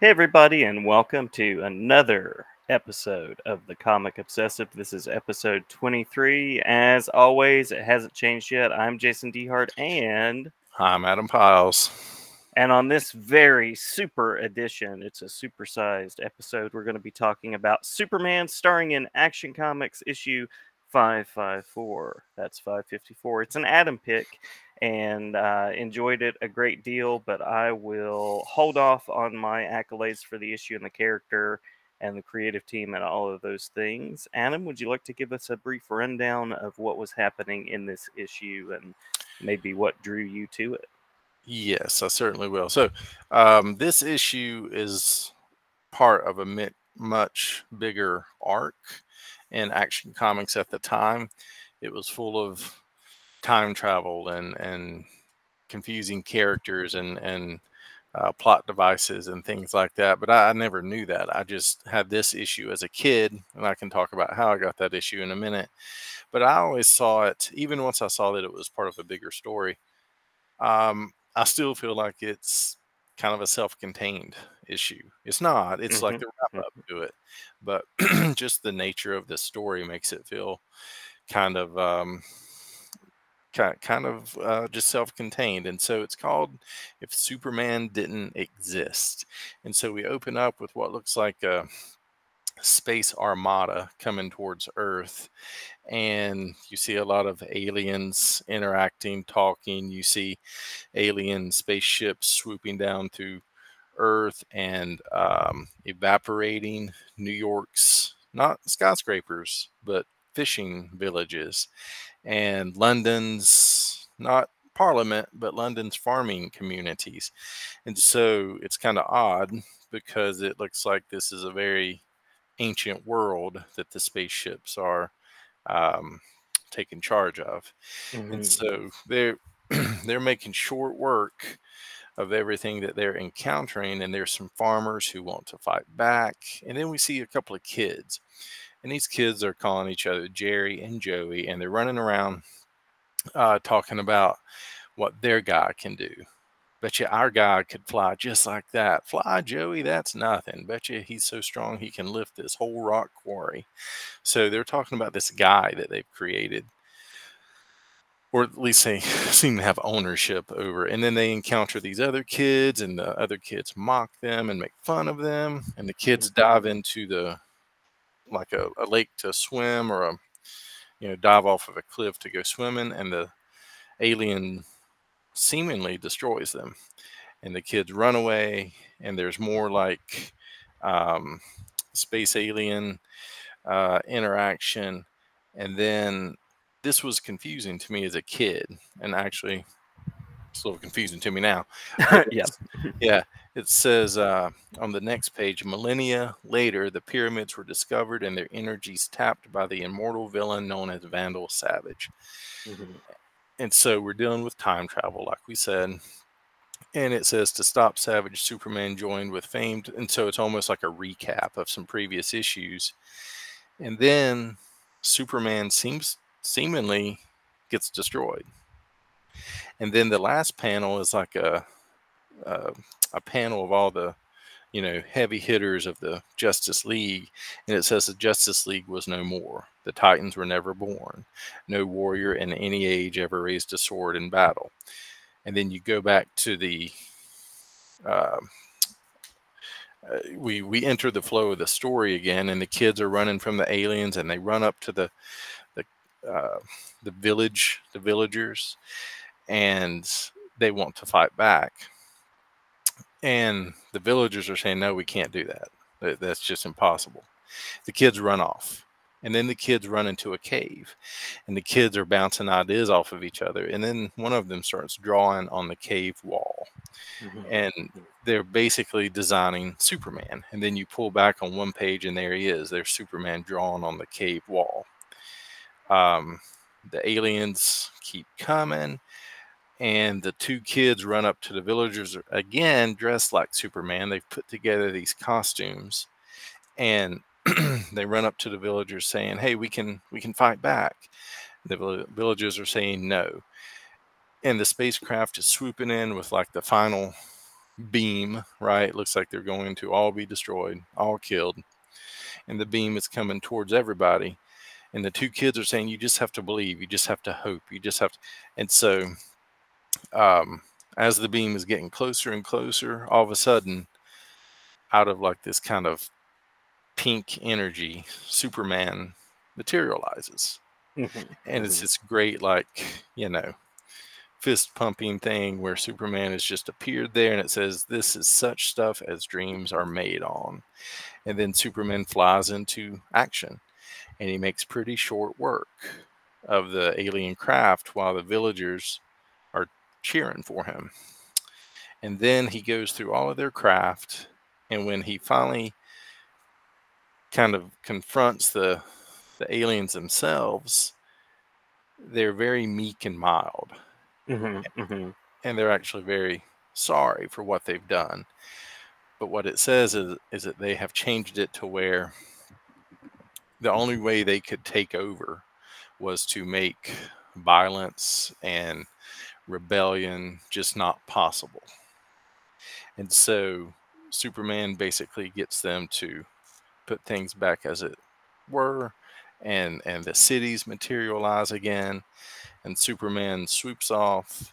Hey, everybody, and welcome to another episode of the Comic Obsessive. This is episode 23. As always, it hasn't changed yet. I'm Jason Dehart, and I'm Adam Piles. And on this very super edition, it's a supersized episode. We're going to be talking about Superman starring in Action Comics issue 554. That's 554. It's an Adam pick and uh, enjoyed it a great deal, but I will hold off on my accolades for the issue and the character and the creative team and all of those things. Adam, would you like to give us a brief rundown of what was happening in this issue and maybe what drew you to it? Yes, I certainly will. So, um, this issue is part of a much bigger arc in Action Comics at the time. It was full of time travel and and confusing characters and and uh, plot devices and things like that. But I, I, never knew that. I just had this issue as a kid, and I can talk about how I got that issue in a minute. But I always saw it, even once I saw that it was part of a bigger story. Um, I still feel like it's kind of a self-contained issue. It's not. It's mm-hmm. like the wrap up mm-hmm. to it, but just the nature of the story makes it feel kind of um, kind of uh, just self-contained and so it's called if superman didn't exist. And so we open up with what looks like a space armada coming towards earth and you see a lot of aliens interacting talking. You see alien spaceships swooping down to earth and um, evaporating new york's not skyscrapers but fishing villages and London's not parliament, but London's farming communities. And so it's kind of odd because it looks like this is a very ancient world that the spaceships are um, taking charge of. Mm-hmm. And so they're they're making short work of everything that they're encountering and there's some farmers who want to fight back and then we see a couple of kids and these kids are calling each other Jerry and Joey, and they're running around uh, talking about what their guy can do. Bet you our guy could fly just like that. Fly, Joey, that's nothing. Bet you he's so strong he can lift this whole rock quarry. So they're talking about this guy that they've created, or at least they seem to have ownership over. And then they encounter these other kids, and the other kids mock them and make fun of them. And the kids dive into the like a, a lake to swim or a you know dive off of a cliff to go swimming and the alien seemingly destroys them and the kids run away and there's more like um, space alien uh, interaction and then this was confusing to me as a kid and actually it's a little confusing to me now yeah. yeah it says uh, on the next page millennia later, the pyramids were discovered and their energies tapped by the immortal villain known as Vandal Savage. Mm-hmm. And so we're dealing with time travel, like we said. And it says to stop Savage, Superman joined with famed. And so it's almost like a recap of some previous issues. And then Superman seems seemingly gets destroyed. And then the last panel is like a, a a panel of all the you know heavy hitters of the Justice League, and it says the Justice League was no more. The Titans were never born. No warrior in any age ever raised a sword in battle. And then you go back to the uh, uh, we we enter the flow of the story again, and the kids are running from the aliens, and they run up to the the uh, the village, the villagers, and they want to fight back and the villagers are saying, no, we can't do that. That's just impossible. The kids run off. And then the kids run into a cave. And the kids are bouncing ideas off of each other. And then one of them starts drawing on the cave wall. Mm-hmm. And they're basically designing Superman. And then you pull back on one page, and there he is. There's Superman drawn on the cave wall. Um, the aliens keep coming and the two kids run up to the villagers again dressed like superman they've put together these costumes and they run up to the villagers saying hey we can we can fight back the villagers are saying no and the spacecraft is swooping in with like the final beam, right? It looks like they're going to all be destroyed, all killed. And the beam is coming towards everybody. And the two kids are saying, You just have to believe, you just have to hope, you just have to. And so, um, as the beam is getting closer and closer, all of a sudden, out of like this kind of pink energy, Superman materializes. Mm-hmm. And it's mm-hmm. this great, like, you know, fist pumping thing where Superman has just appeared there and it says, This is such stuff as dreams are made on. And then Superman flies into action and he makes pretty short work of the alien craft while the villagers cheering for him. And then he goes through all of their craft. And when he finally kind of confronts the the aliens themselves, they're very meek and mild. Mm-hmm, mm-hmm. And they're actually very sorry for what they've done. But what it says is, is that they have changed it to where the only way they could take over was to make violence and rebellion just not possible. And so Superman basically gets them to put things back as it were and and the cities materialize again and superman swoops off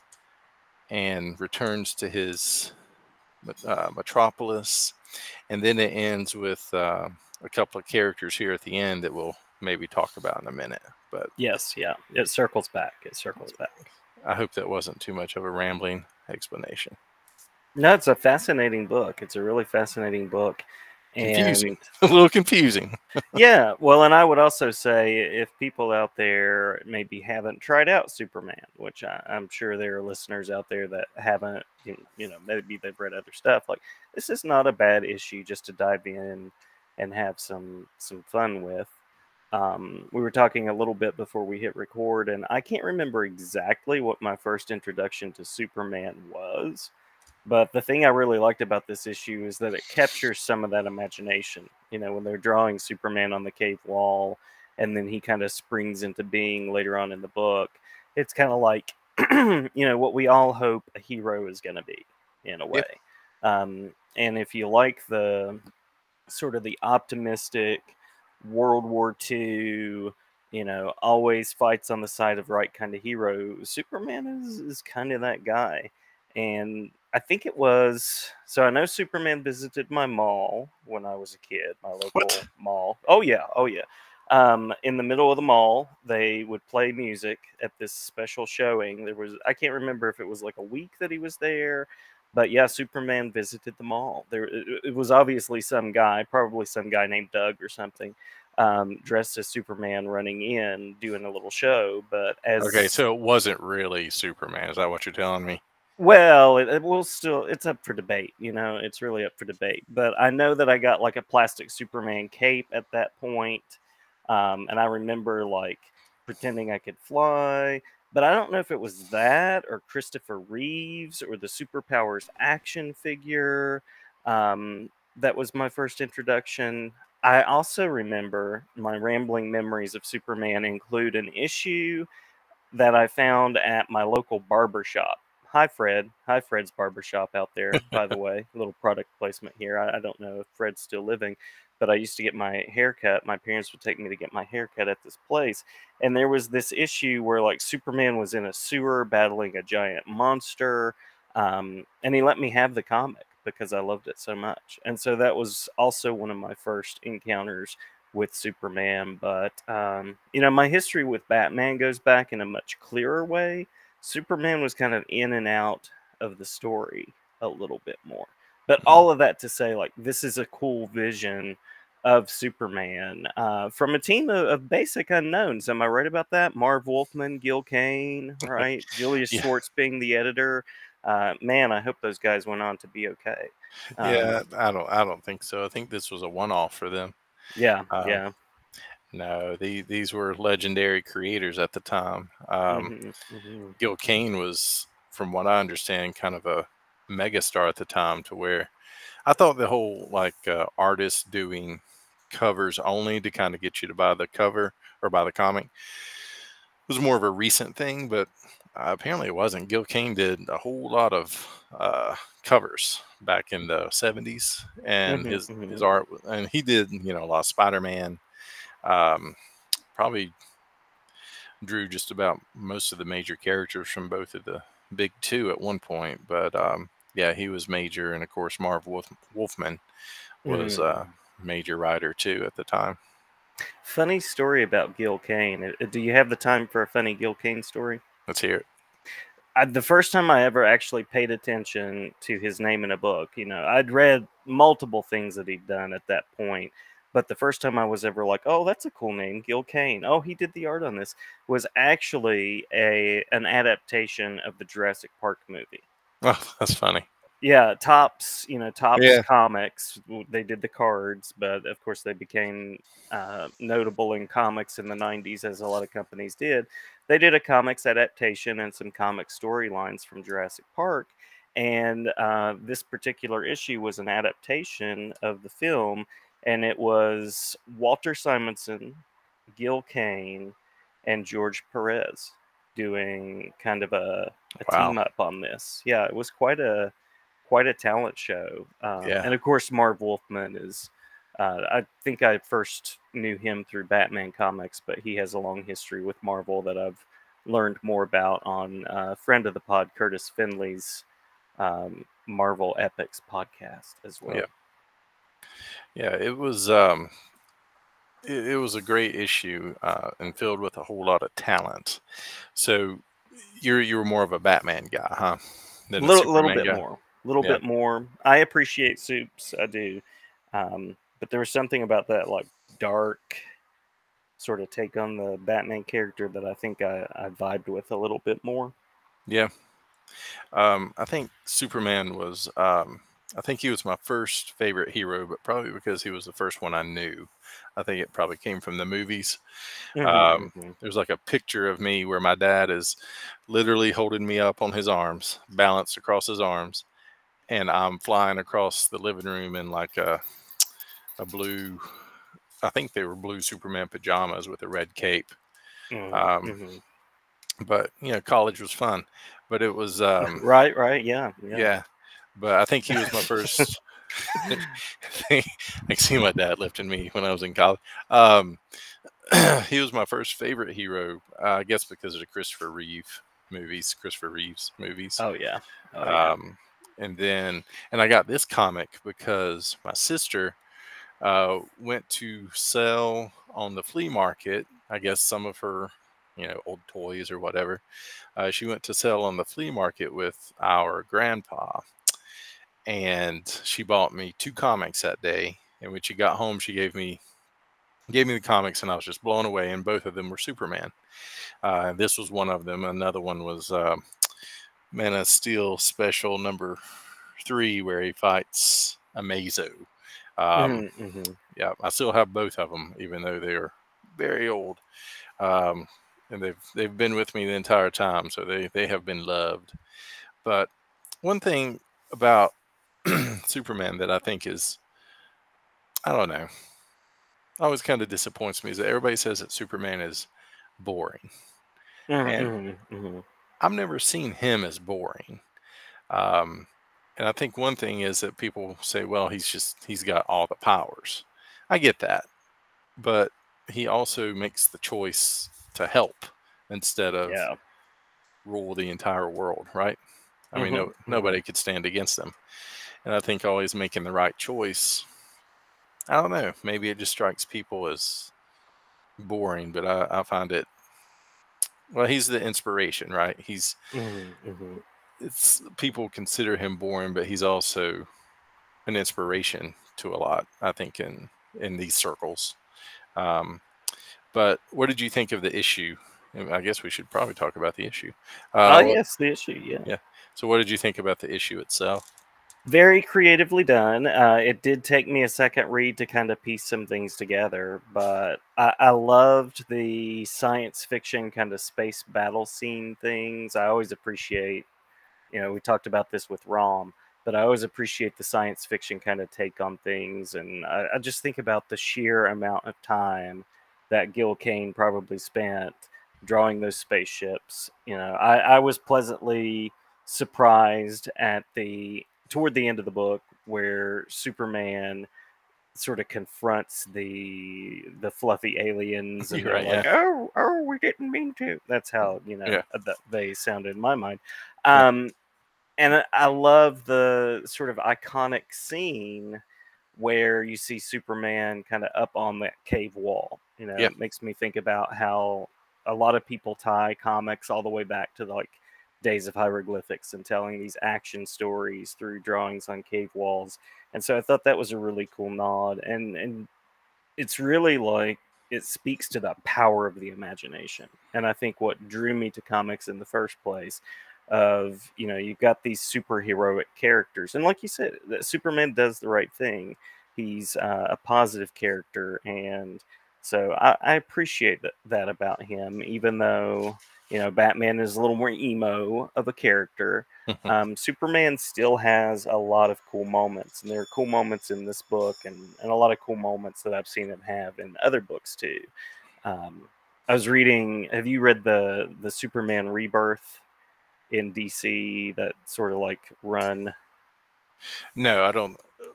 and returns to his uh, metropolis and then it ends with uh, a couple of characters here at the end that we'll maybe talk about in a minute but yes yeah it circles back it circles back i hope that wasn't too much of a rambling explanation. No it's a fascinating book. It's a really fascinating book confusing. and, a little confusing. Yeah well and i would also say if people out there maybe haven't tried out superman which I, am sure there are listeners out there that haven't you know maybe they've read other stuff like this is not a bad issue just to dive in and have some some fun with um, we were talking a little bit before we hit record and i can't remember exactly what my first introduction to superman was but the thing I really liked about this issue is that it captures some of that imagination. You know, when they're drawing Superman on the cave wall and then he kind of springs into being later on in the book, it's kind of like, you know, what we all hope a hero is going to be in a way. Yep. Um, and if you like the sort of the optimistic World War II, you know, always fights on the side of right kind of hero, Superman is, is kind of that guy. And I think it was. So I know Superman visited my mall when I was a kid, my local what? mall. Oh yeah, oh yeah. Um, in the middle of the mall, they would play music at this special showing. There was I can't remember if it was like a week that he was there, but yeah, Superman visited the mall. There, it, it was obviously some guy, probably some guy named Doug or something, um, dressed as Superman running in doing a little show. But as okay, so it wasn't really Superman. Is that what you're telling me? Well, it, it will still. It's up for debate. You know, it's really up for debate. But I know that I got like a plastic Superman cape at that point, um, and I remember like pretending I could fly. But I don't know if it was that or Christopher Reeves or the Superpowers action figure. Um, that was my first introduction. I also remember my rambling memories of Superman include an issue that I found at my local barber shop hi Fred. Hi Fred's barbershop out there, by the way. A little product placement here. I, I, don't know if Fred's still living, but I used to get my hair cut. My parents would take me to get my hair cut at this place. And there was this issue where like Superman was in a sewer battling a giant monster. Um, and he let me have the comic because I loved it so much. And so that was also one of my first encounters with Superman. But, um, you know, my history with Batman goes back in a much clearer way Superman was kind of in and out of the story a little bit more. But mm-hmm. all of that to say, like, this is a cool vision of Superman uh, from a team of, of, basic unknowns. Am I right about that? Marv Wolfman, Gil Kane, right? Julius yeah. Schwartz being the editor. Uh, man, I hope those guys went on to be okay. Um, yeah, I don't. I don't think so. I think this was a one-off for them. Yeah, um, yeah. No, the, these were legendary creators at the time. Um, mm-hmm, mm-hmm. Gil Kane was, from what I understand, kind of a megastar at the time. To where I thought the whole like uh, artist doing covers only to kind of get you to buy the cover or buy the comic was more of a recent thing. But apparently it wasn't. Gil Kane did a whole lot of uh, covers back in the 70s, and Mhm, his his art, and he did you know a lot of Spider Man. Um, probably drew just about most of the major characters from both of the big two at one point, but um, yeah, he was major, and of course Marv Wolf, Wolfman was a major writer too at the time. Funny story about Gil Kane. Uh, Do you have the time for a funny Gil Kane story? Let's hear it. I, the first time I ever actually paid attention to his name in a book, you know, I'd read multiple things that he'd done at that point, but the first time I was ever like, "Oh, that's a cool name, Gil Kane." Oh, he did the art on this. Was actually a an adaptation of the Jurassic Park movie. Oh, that's funny. Yeah, Topps, you know, Topps Yeah. Comics. They did the cards, but of course they became uh, notable in comics in the '90s, as a lot of companies did. They did a comics adaptation and some comic storylines from Jurassic Park, and uh, this particular issue was an adaptation of the film, and it was Walter Simonson, Gil Kane, and George Perez doing kind of a, a Wow. team up on this. Yeah, it was quite a quite a talent show. Um, Yeah. And of course, Marv Wolfman is. Uh, I think I first knew him through Batman comics, but he has a long history with Marvel that I've learned more about on a friend of the pod, Curtis Finley's um, Marvel Epics podcast as well. Yeah. Yeah, it was um it, it was a great issue uh, and filled with a whole lot of talent. So you're you were more of a Batman guy, huh? A Than little, little bit guy? more. A little Yeah. bit more. I appreciate soups. I do. Um, but there was something about that like dark sort of take on the Batman character that I think I, I vibed with a little bit more. Yeah. Um, I think Superman was um I think he was my first favorite hero, but probably because he was the first one I knew. I think it probably came from the movies. Um, Mhm. There's like a picture of me where my dad is literally holding me up on his arms, balanced across his arms, and I'm flying across the living room in like a a blue I think they were blue Superman pajamas with a red cape. Mhm, um, mhm. But you know, college was fun. But it was um right, right, yeah, yeah. But I think he was my first I can see my dad lifting me when I was in college. Um, he was my first favorite hero, uh, I guess because of the Christopher Reeve movies, Christopher Reeves movies. Oh yeah. Oh, yeah. Um, and then, and I got this comic because my sister uh, went to sell on the flea market, I guess some of her, you know, old toys or whatever. Uh, she went to sell on the flea market with our grandpa. And she bought me two comics that day. And when she got home, she gave me gave me the comics, and I was just blown away. And both of them were Superman. Uh, this was one of them. Another one was uh, Man of Steel Special Number Three, where he fights Amazo. Um, Mhm, mhm. yeah, I still have both of them, even though they're very old. Um, and they've they've been with me the entire time, so they they have been loved. But one thing about Superman that I think is, I don't know, always kind of disappoints me is that everybody says that Superman is boring. Mhm, And- mhm, mhm. I've never seen him as boring. Um, and I think one thing is that people say, well, he's just, he's got all the powers. I get that. But he also makes the choice to help instead of Yeah. rule the entire world, right? I mean, no, Mhm, mhm. nobody could stand against him. And I think always making the right choice. I don't know. Maybe it just strikes people as boring, but I, I find it. Well, he's the inspiration, right? He's Mhm, mhm. it's people consider him boring, but he's also an inspiration to a lot. I think in in these circles. Um, but what did you think of the issue? I guess we should probably talk about the issue. Uh, oh yes, the issue. Yeah. Yeah. So, what did you think about the issue itself? Very creatively done. Uh, it did take me a second read to kind of piece some things together, but I, I loved the science fiction kind of space battle scene things. I always appreciate, you know, we talked about this with Rom, but I always appreciate the science fiction kind of take on things. And I, I just think about the sheer amount of time that Gil Kane probably spent drawing those spaceships. You know, I, I was pleasantly surprised at the toward the end of the book where Superman sort of confronts the the fluffy aliens and You're they're right, like, oh, oh, we didn't mean to. That's how you know Yeah. uh, they sounded in my mind. Um, and I- love the sort of iconic scene where you see Superman kind of up on that cave wall. You know, Yeah. it makes me think about how a lot of people tie comics all the way back to like days of hieroglyphics and telling these action stories through drawings on cave walls. And so I thought that was a really cool nod. And and it's really like it speaks to the power of the imagination. And I think what drew me to comics in the first place of, you know, you've got these superheroic characters. And like you said, that Superman does the right thing. He's uh, a positive character and so I, I appreciate that, that about him, even though you know Batman is a little more emo of a character. um, Superman still has a lot of cool moments, and there are cool moments in this book, and, and a lot of cool moments that I've seen him have in other books too. Um, I was reading. Have you read the the Superman Rebirth in DC? That sort of like run. No, I don't. uh,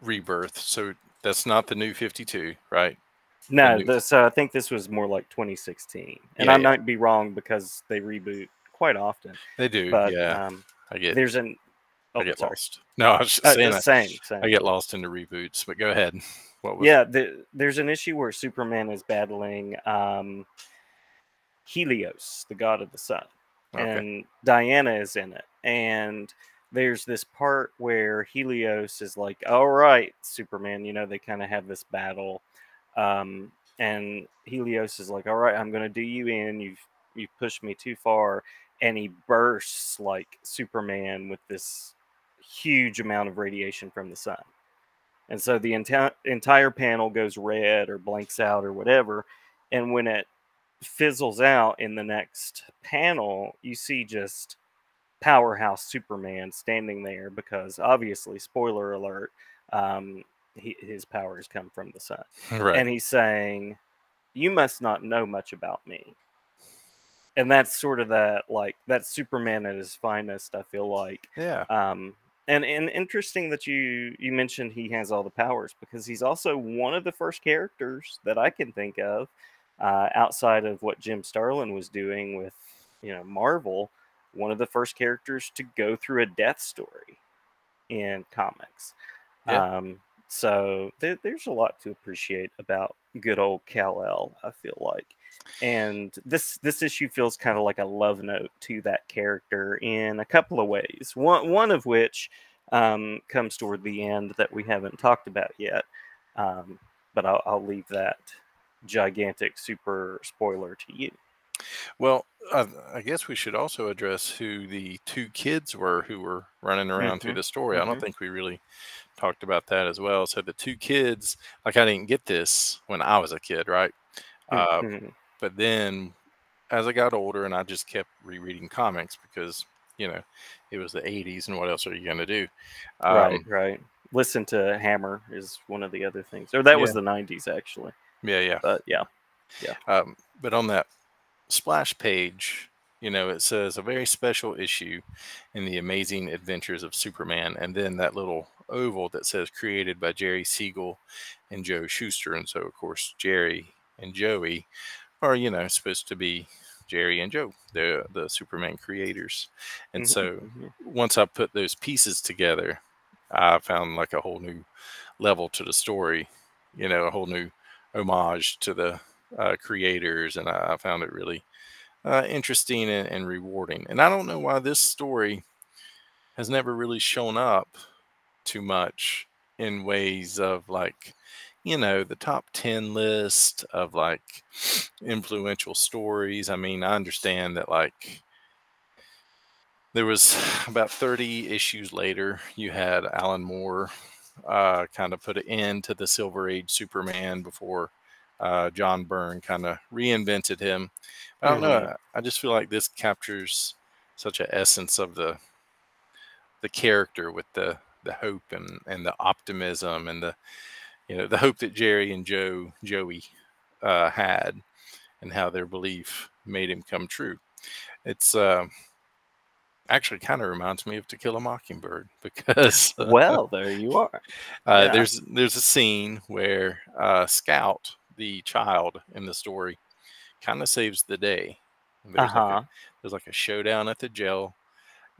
Rebirth. So that's not the new 52, right? No, this uh, I think this was more like 2016, and Yeah, I yeah. might be wrong because they reboot quite often. They do. But yeah. um, I get. there's an. Oh, I get sorry. lost. No, I was just Uh, saying. I, same, same. I get lost in the reboots. But go ahead. What was? yeah, the, there's an issue where Superman is battling um, Helios, the god of the sun, Okay. and Diana is in it. And there's this part where Helios is like, "All right, Superman," you know, they kind of have this battle, um, and Helios is like, "All right, I'm going to do you in. You've you've pushed me too far," and he bursts like Superman with this huge amount of radiation from the sun. And so the enti- entire panel goes red or blanks out or whatever. And when it fizzles out in the next panel, you see just powerhouse Superman standing there because obviously, spoiler alert, um, he, his powers come from the sun. right. And he's saying, You must not know much about me. And that's sort of that, like, that's Superman at his finest, I feel like yeah. um and and interesting that you you mentioned he has all the powers because he's also one of the first characters that i can think of uh, outside of what jim starlin was doing with you know marvel one of the first characters to go through a death story in comics Yeah. um so there, there's a lot to appreciate about good old Kal-El. i feel like and this this issue feels kind of like a love note to that character in a couple of ways. One one of which um, comes toward the end that we haven't talked about yet, um, but I'll, I'll leave that gigantic super spoiler to you. Well, I, I guess we should also address who the two kids were who were running around through Mhm, the story. I don't mhm. think we really talked about that as well. So the two kids, like I didn't get this when I was a kid, right? Uh, Mhm. but then as I got older and I just kept rereading comics because, you know, it was the 80s and what else are you going to do? Um, right, right. Listen to Hammer is one of the other things, or that was the '90s actually. Yeah, yeah. But yeah, Um, but on that splash page, you know, it says a very special issue in the amazing adventures of Superman. And then that little oval that says created by Jerry Siegel and Joe Shuster. And so, of course, Jerry and Joey are, you know, supposed to be Jerry and Joe, the the Superman creators. And Mhm, so mhm. once I put those pieces together, I found like a whole new level to the story, you know, a whole new homage to the uh, creators, and I, I found it really uh, interesting and, and rewarding. And I don't know why this story has never really shown up too much in ways of like, you know, the top 10 list of like influential stories. I mean, I understand that like there was about 30 issues later, you had Alan Moore uh, kind of put an end to the Silver Age Superman before uh, John Byrne kind of reinvented him. I don't know. Mhm. I just feel like this captures such an essence of the the character with the the hope and and the optimism and the you know the hope that Jerry and Joe Joey uh, had, and how their belief made him come true. It's uh, actually kind of reminds me of To Kill a Mockingbird because uh, well, there you are. Uh, yeah. There's there's a scene where uh, Scout, the child in the story, kind of saves the day. There's, uh-huh. like a, there's like a showdown at the jail,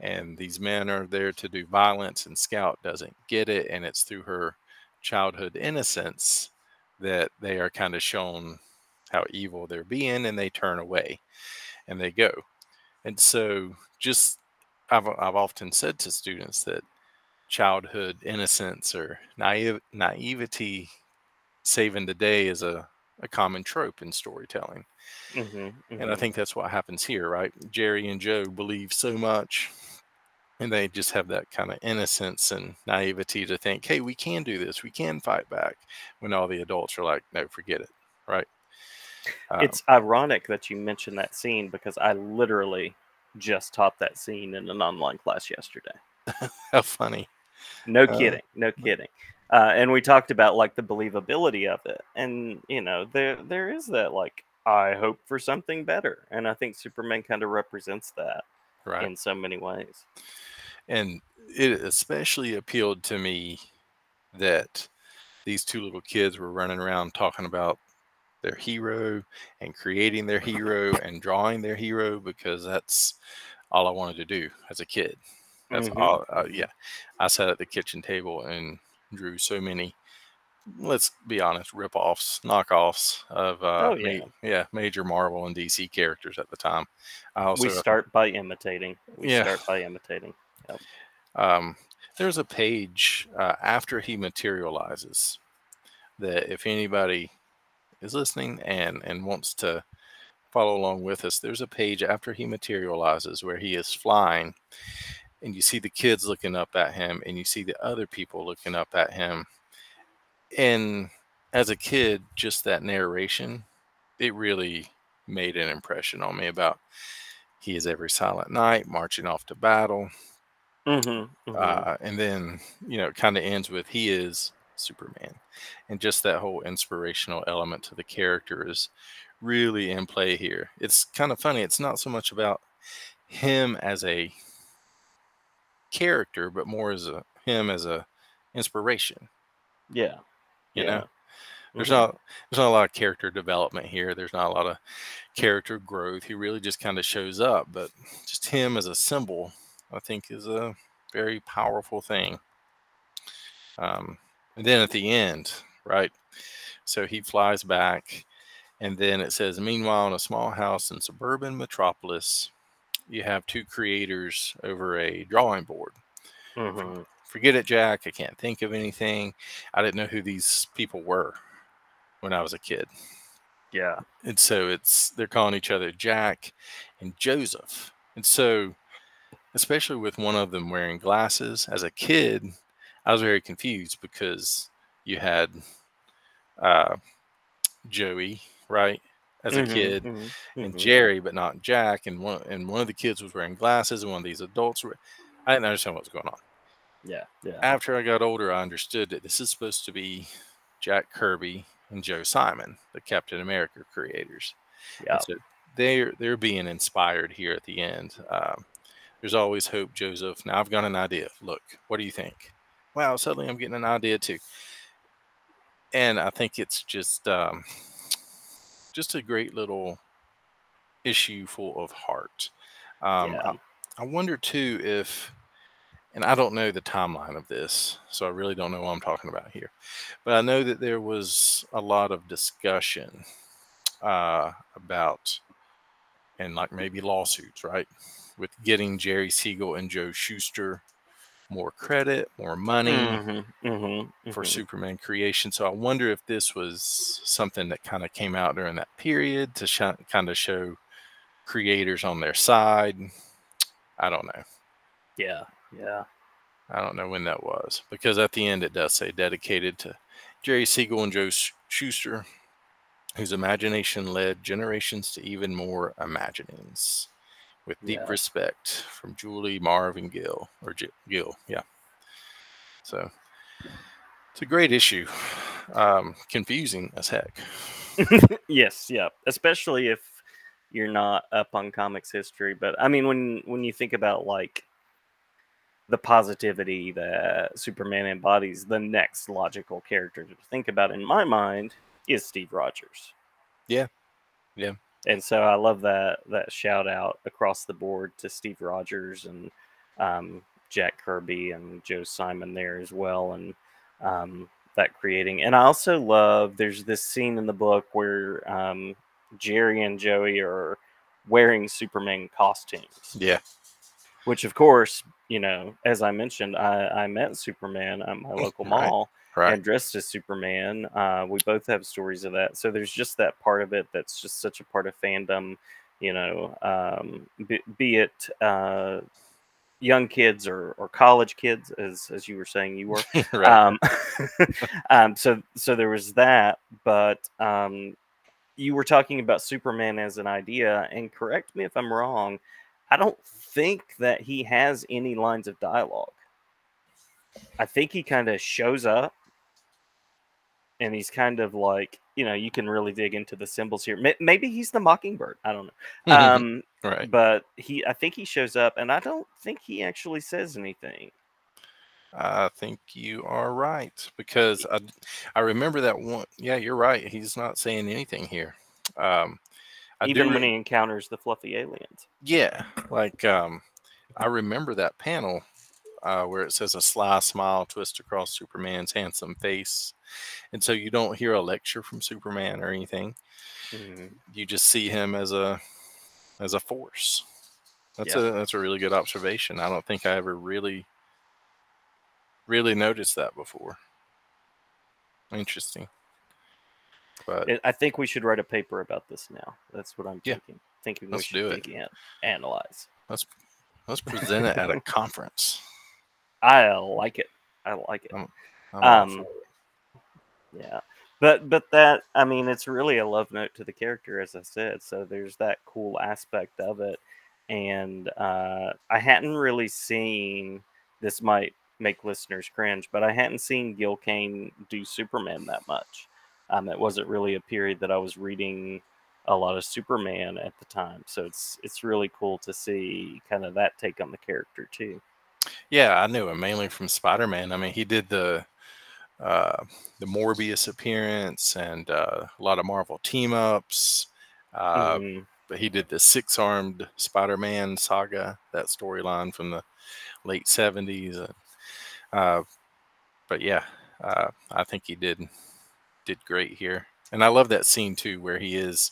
and these men are there to do violence, and Scout doesn't get it, and it's through her childhood innocence that they are kind of shown how evil they're being, and they turn away, and they go. And so, just I've I've often said to students that childhood innocence or naive naivety saving the day is a, a common trope in storytelling. Mm-hmm, mm-hmm. And I mm-hmm. think that's what happens here, right? Jerry and Joe believe so much and they just have that kind of innocence and naivety to think, hey, we can do this, we can fight back when all the adults are like, no, forget it, right? Um, it's ironic that you mentioned that scene because I literally just taught that scene in an online class yesterday. How funny. No uh, kidding. No kidding. Uh, and we talked about like the believability of it. And, you know, there there is that like, I hope for something better. And I think Superman kind of represents that right. in so many ways. And it especially appealed to me that these two little kids were running around talking about their hero and creating their hero and drawing their hero because that's all I wanted to do as a kid. That's mm-hmm. all. Uh, yeah, I sat at the kitchen table and drew so many. Let's be honest, rip-offs, knockoffs of uh, oh, yeah. Ma- yeah, major Marvel and DC characters at the time. I also, we start by imitating. We yeah. start by imitating. Yep. Um, there's a page uh, after he materializes that if anybody is listening and and wants to follow along with us, there's a page after he materializes where he is flying, and you see the kids looking up at him, and you see the other people looking up at him. And as a kid, just that narration, it really made an impression on me about he is every silent night marching off to battle. Mm-hmm, mm-hmm. Uh, and then, you know, it kind of ends with he is Superman. And just that whole inspirational element to the character is really in play here. It's kind of funny. It's not so much about him as a character, but more as a him as a inspiration. Yeah. You yeah. know? There's mm-hmm. not there's not a lot of character development here. There's not a lot of character growth. He really just kind of shows up, but just him as a symbol, I think, is a very powerful thing. Um, and then at the end, right? So he flies back, and then it says, Meanwhile, in a small house in suburban metropolis, you have two creators over a drawing board. Mm-hmm. Forget it, Jack. I can't think of anything. I didn't know who these people were when I was a kid. Yeah. And so it's they're calling each other Jack and Joseph. And so especially with one of them wearing glasses as a kid, I was very confused because you had uh, Joey, right, as a mm-hmm, kid, mm-hmm, and mm-hmm. Jerry, but not Jack, and one and one of the kids was wearing glasses, and one of these adults were. I didn't understand what was going on. Yeah, yeah. After I got older, I understood that this is supposed to be Jack Kirby and Joe Simon, the Captain America creators. Yeah. So they're they're being inspired here at the end. Um, there's always hope, Joseph. Now I've got an idea. Look, what do you think? wow, suddenly I'm getting an idea too. And I think it's just um, just a great little issue full of heart. Um, yeah. I, I wonder too if, and I don't know the timeline of this, so I really don't know what I'm talking about here. But I know that there was a lot of discussion uh, about, and like maybe lawsuits, right? With getting Jerry Siegel and Joe Shuster more credit, more money mm-hmm, mm-hmm, for mm-hmm. Superman creation. So I wonder if this was something that kind of came out during that period to sh- kind of show creators on their side. I don't know. Yeah, yeah. I don't know when that was because at the end it does say dedicated to Jerry Siegel and Joe Shuster, whose imagination led generations to even more imaginings with deep yeah. respect from Julie, Marvin Gill or G- Gil, yeah. So it's a great issue. Um, confusing as heck. yes, yeah, especially if you're not up on comics history. But I mean, when when you think about like the positivity that Superman embodies, the next logical character to think about in my mind is Steve Rogers. Yeah, yeah. And so I love that that shout out across the board to Steve Rogers and um, Jack Kirby and Joe Simon there as well, and um, that creating. And I also love there's this scene in the book where um, Jerry and Joey are wearing Superman costumes. Yeah. Which, of course, you know, as I mentioned, I, I met Superman at my local mall Right. and dressed as Superman. Uh, we both have stories of that. So there's just that part of it that's just such a part of fandom, you know, um, be, be it uh, young kids or, or college kids, as, as you were saying you were. right. Um, um, so so there was that, but um, you were talking about Superman as an idea, and correct me if I'm wrong. I don't think that he has any lines of dialogue. I think he kind of shows up, and he's kind of like you know you can really dig into the symbols here. Maybe he's the Mockingbird. I don't know. Um, right. but he, I think he shows up, and I don't think he actually says anything. I think you are right because I, I remember that one. Yeah, you're right. He's not saying anything here. Um, I even when he encounters the fluffy aliens. Yeah, like um, I remember that panel uh, where it says a sly smile twist across Superman's handsome face, and so you don't hear a lecture from Superman or anything. You just see him as a as a force. That's Yeah. a that's a really good observation. I don't think I ever really really noticed that before. Interesting. But I think we should write a paper about this now. That's what I'm Yeah. thinking. Thinking we Let's should do it. analyze. let's let's present it at a conference. I like it. I like it. I'm for Um, it. yeah, but but that I mean, it's really a love note to the character, as I said. So there's that cool aspect of it, and uh, I hadn't really seen. This might make listeners cringe, but I hadn't seen Gil Kane do Superman that much. Um, it wasn't really a period that I was reading a lot of Superman at the time, so it's it's really cool to see kind of that take on the character too. Yeah, I knew him mainly from Spider Man. I mean, he did the uh, the Morbius appearance and uh, a lot of Marvel team ups. Uh, Mhm. But he did the six armed Spider Man saga, that storyline from the late seventies. Uh, but yeah, uh, I think he did did great here, and I love that scene too, where he is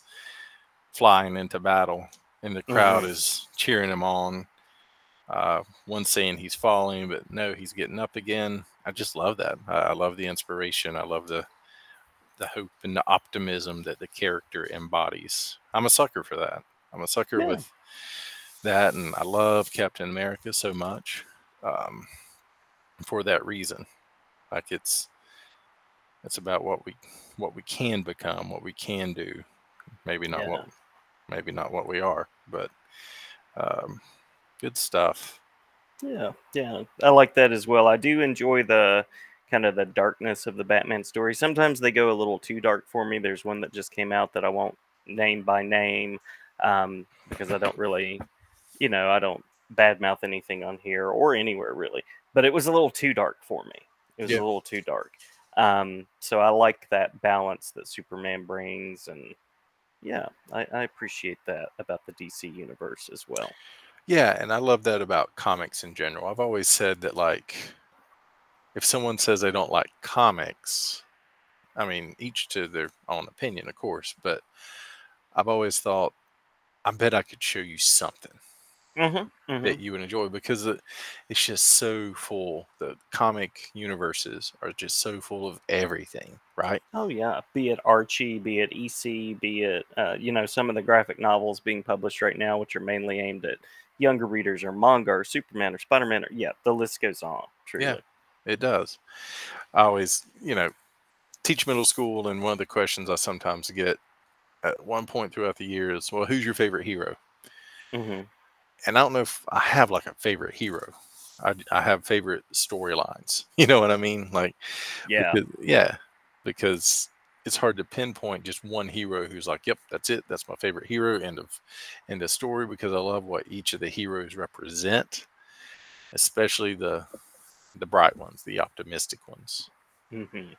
flying into battle, and the crowd Mhm. is cheering him on. Uh, one saying he's falling, but no, he's getting up again. I just love that. I, I love the inspiration. I love the the hope and the optimism that the character embodies. I'm a sucker for that. I'm a sucker Yeah. with that, and I love Captain America so much um, for that reason. Like it's it's about what we what we can become, what we can do. Maybe not what maybe not what we are, but um, good stuff. Yeah, yeah, I like that as well. I do enjoy the kind of the darkness of the Batman story. Sometimes they go a little too dark for me. There's one that just came out that I won't name by name um, because I don't really, you know, I don't badmouth anything on here or anywhere really. But it was a little too dark for me. It was Yeah. a little too dark. Um, so I like that balance that Superman brings, and yeah, I, I appreciate that about the DC universe as well. Yeah, and I love that about comics in general. I've always said that like if someone says they don't like comics, I mean, each to their own opinion, of course, but I've always thought I bet I could show you something Mm-hmm, that you would enjoy because it, it's just so full. The comic universes are just so full of everything, right? Oh yeah, be it Archie, be it EC, be it uh, you know some of the graphic novels being published right now, which are mainly aimed at younger readers, or manga, or Superman, or Spider Man, or yeah, the list goes on. Truly. It does. I always, you know, teach middle school, and one of the questions I sometimes get at one point throughout the year is, "Well, who's your favorite hero?" hmm And I don't know if I have like a favorite hero. I, I have favorite storylines. You know what I mean? Like, Yeah. because- yeah, because it's hard to pinpoint just one hero who's like, yep, that's it. That's my favorite hero. End of end of story because I love what each of the heroes represent, especially the the bright ones, the optimistic ones. Mm-hmm.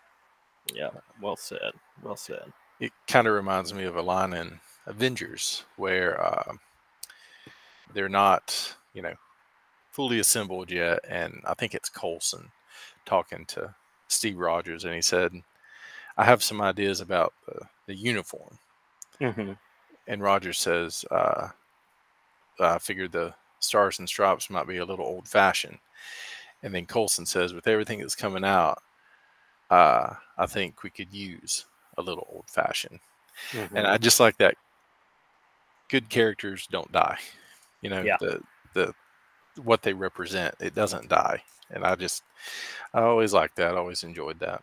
Yeah, well said. Well said. It kind of reminds me of a line in Avengers where uh, they're not, you know, fully assembled yet, and I think it's Coulson talking to Steve Rogers, and he said, "I have some ideas about the, the uniform." Mm-hmm. And Rogers says, uh, "I figured the stars and stripes might be a little old-fashioned." And then Coulson says, "With everything that's coming out, uh, I think we could use a little old-fashioned." Mm-hmm. And I just like that. Good characters don't die. You know Yeah. the the what they represent. It doesn't die, and I just I always like that. I always enjoyed that.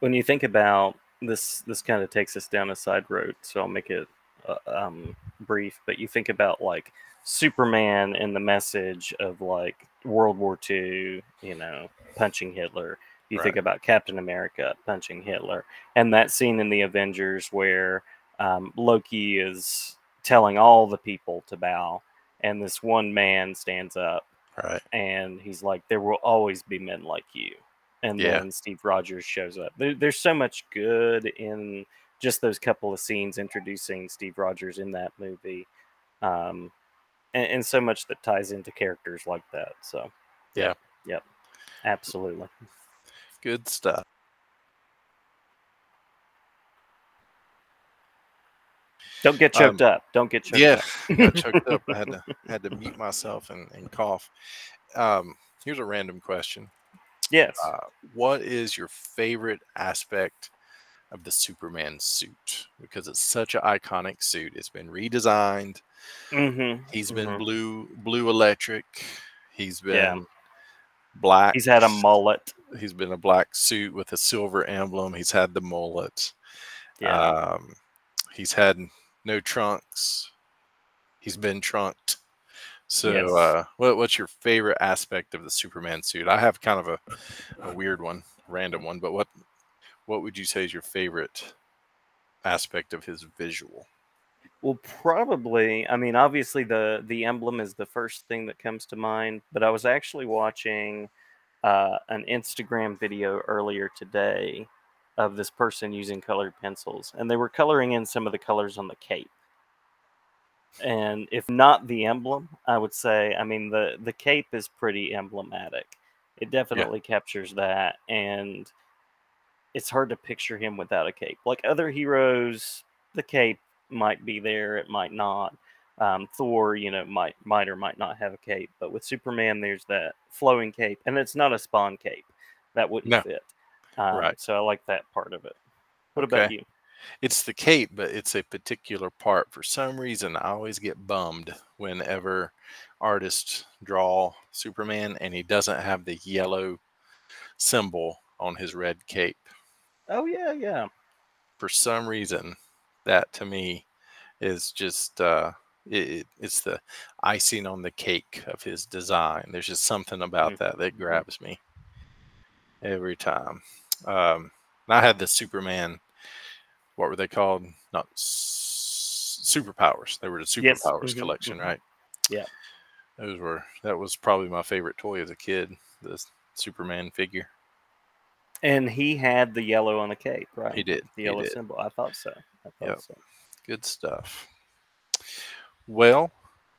When you think about this this kind of takes us down a side road so i'll make it uh, um, brief but you think about like superman and the message of like world war ii you know punching hitler you think about captain america punching hitler and that scene in the avengers where um, loki is telling all the people to bow and this one man stands up Right. and he's like, "There will always be men like you." And Yeah. then Steve Rogers shows up. There, there's so much good in just those couple of scenes introducing Steve Rogers in that movie, um, and, and so much that ties into characters like that. So, Yeah. yep, absolutely. Good stuff. Don't get Um, choked up. Don't get choked Yeah, up. I choked up. I had to had to mute myself and, and cough. Um, here's a random question. Yes. Uh, what is your favorite aspect of the Superman suit? Because it's such an iconic suit. It's been redesigned. mm-hmm. He's been Mhm. blue blue electric. He's been Yeah. black. He's had a mullet. He's been a black suit with a silver emblem. He's had the mullet. Yeah. Um, he's had no trunks. He's been trunked. So, Yes. uh, what, what's your favorite aspect of the Superman suit? I have kind of a, a weird one, random one, but what what would you say is your favorite aspect of his visual? Well, probably. I mean, obviously the the emblem is the first thing that comes to mind. But I was actually watching uh, an Instagram video earlier today of this person using colored pencils, and they were coloring in some of the colors on the cape. And if not the emblem, I would say, I mean, the the cape is pretty emblematic. It definitely captures that, and it's hard to picture him without a cape. Like other heroes, the cape might be there, it might not. Um, Thor, you know, might might or might not have a cape, but with Superman, there's that flowing cape, and it's not a spawn cape. That wouldn't No. fit. Um, Right. So I like that part of it. What about you? It's the cape, but it's a particular part. For some reason, I always get bummed whenever artists draw Superman and he doesn't have the yellow symbol on his red cape. Oh yeah, yeah. For some reason, that to me is just uh, it, it- it's the icing on the cake of his design. There's just something about that that Mhm. grabs me every time. Um, I had the Superman. What were they called? Not superpowers. They were the superpowers mhm, collection, mhm. right? Yeah. Those were that was probably my favorite toy as a kid. The Superman figure. And he had the yellow on the cape, right? He did. The yellow did. symbol. I thought so. I thought Yep. so. Good stuff. Well,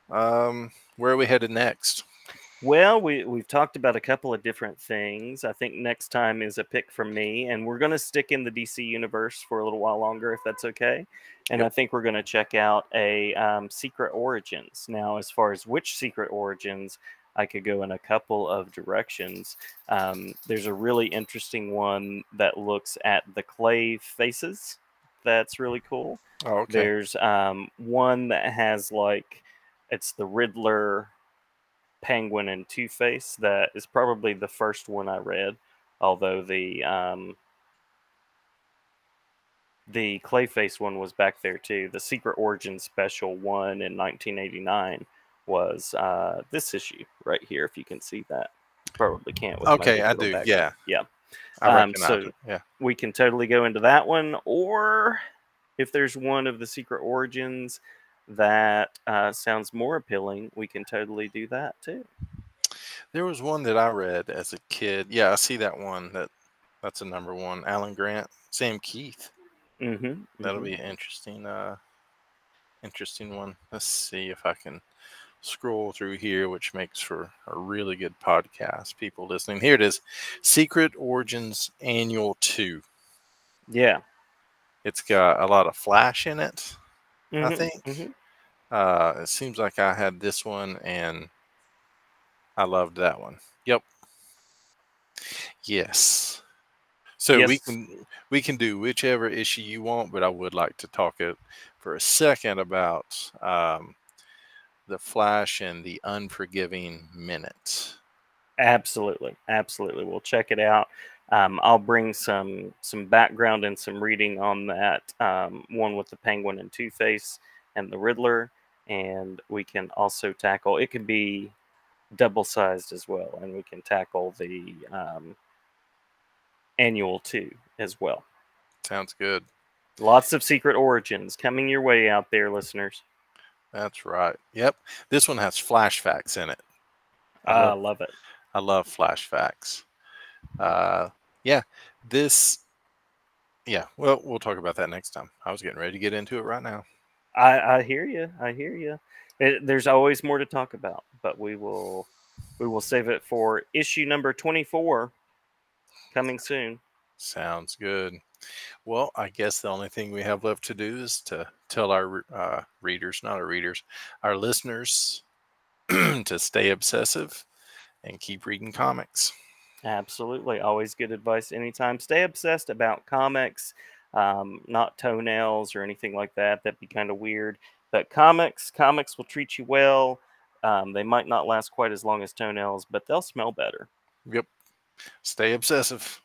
um, where are we headed next? Well, we we've talked about a couple of different things. I think next time is a pick from me, and we're going to stick in the DC universe for a little while longer, if that's okay. And Yep. I think we're going to check out a um, Secret Origins. Now, as far as which Secret Origins, I could go in a couple of directions. Um, there's a really interesting one that looks at the Clayfaces. That's really cool. Oh, okay. There's um, one that has like it's the Riddler, Penguin, and Two Face. That is probably the first one I read. Although the um, the Clayface one was back there too. The Secret Origin Special one in 1989 was uh, this issue right here. If you can see that, probably can't. With Okay, I do. background. Yeah. I Um, so- it. Yeah. we can totally go into that one or if there's one of the secret origins that uh, sounds more appealing we can totally do that too There was one that I read as a kid. Yeah, I see that one. That that's a number one. Alan Grant, Sam Kieth. mm-hmm, That'll be an interesting, uh, interesting one. Let's see if I can scroll through here, which makes for a really good podcast. People listening, here it is: Secret Origins Annual Two. yeah It's got a lot of flash in it. Mhm, think. mhm. Uh, it seems like I had this one and I loved that one. Yep. Yes. So we can we can do whichever issue you want, but I would like to talk it for a second about um, the Flash and the Unforgiving Minute. absolutely absolutely we'll check it out um, i'll bring some some background and some reading on that um, one with the penguin and two-face and the riddler and we can also tackle it can be double sized as well and we can tackle the um, annual two as well Sounds good. lots of secret origins coming your way out there listeners That's right. Yep. This one has flash facts in it. I i love- love it I love flash facts. Uh, yeah, this. Yeah, well, we'll talk about that next time. I was getting ready to get into it right now. I, I hear you. I hear you. It, there's always more to talk about, but we will we will save it for issue number 24 coming soon. Sounds good. Well, I guess the only thing we have left to do is to tell our uh, readers, not our readers, our listeners, to stay obsessive and keep reading comics. Absolutely. Always good advice anytime. Stay obsessed about comics, um, not toenails or anything like that. That'd be kind of weird. But comics, comics will treat you well. Um, they might not last quite as long as toenails, but they'll smell better. Yep. Stay obsessive.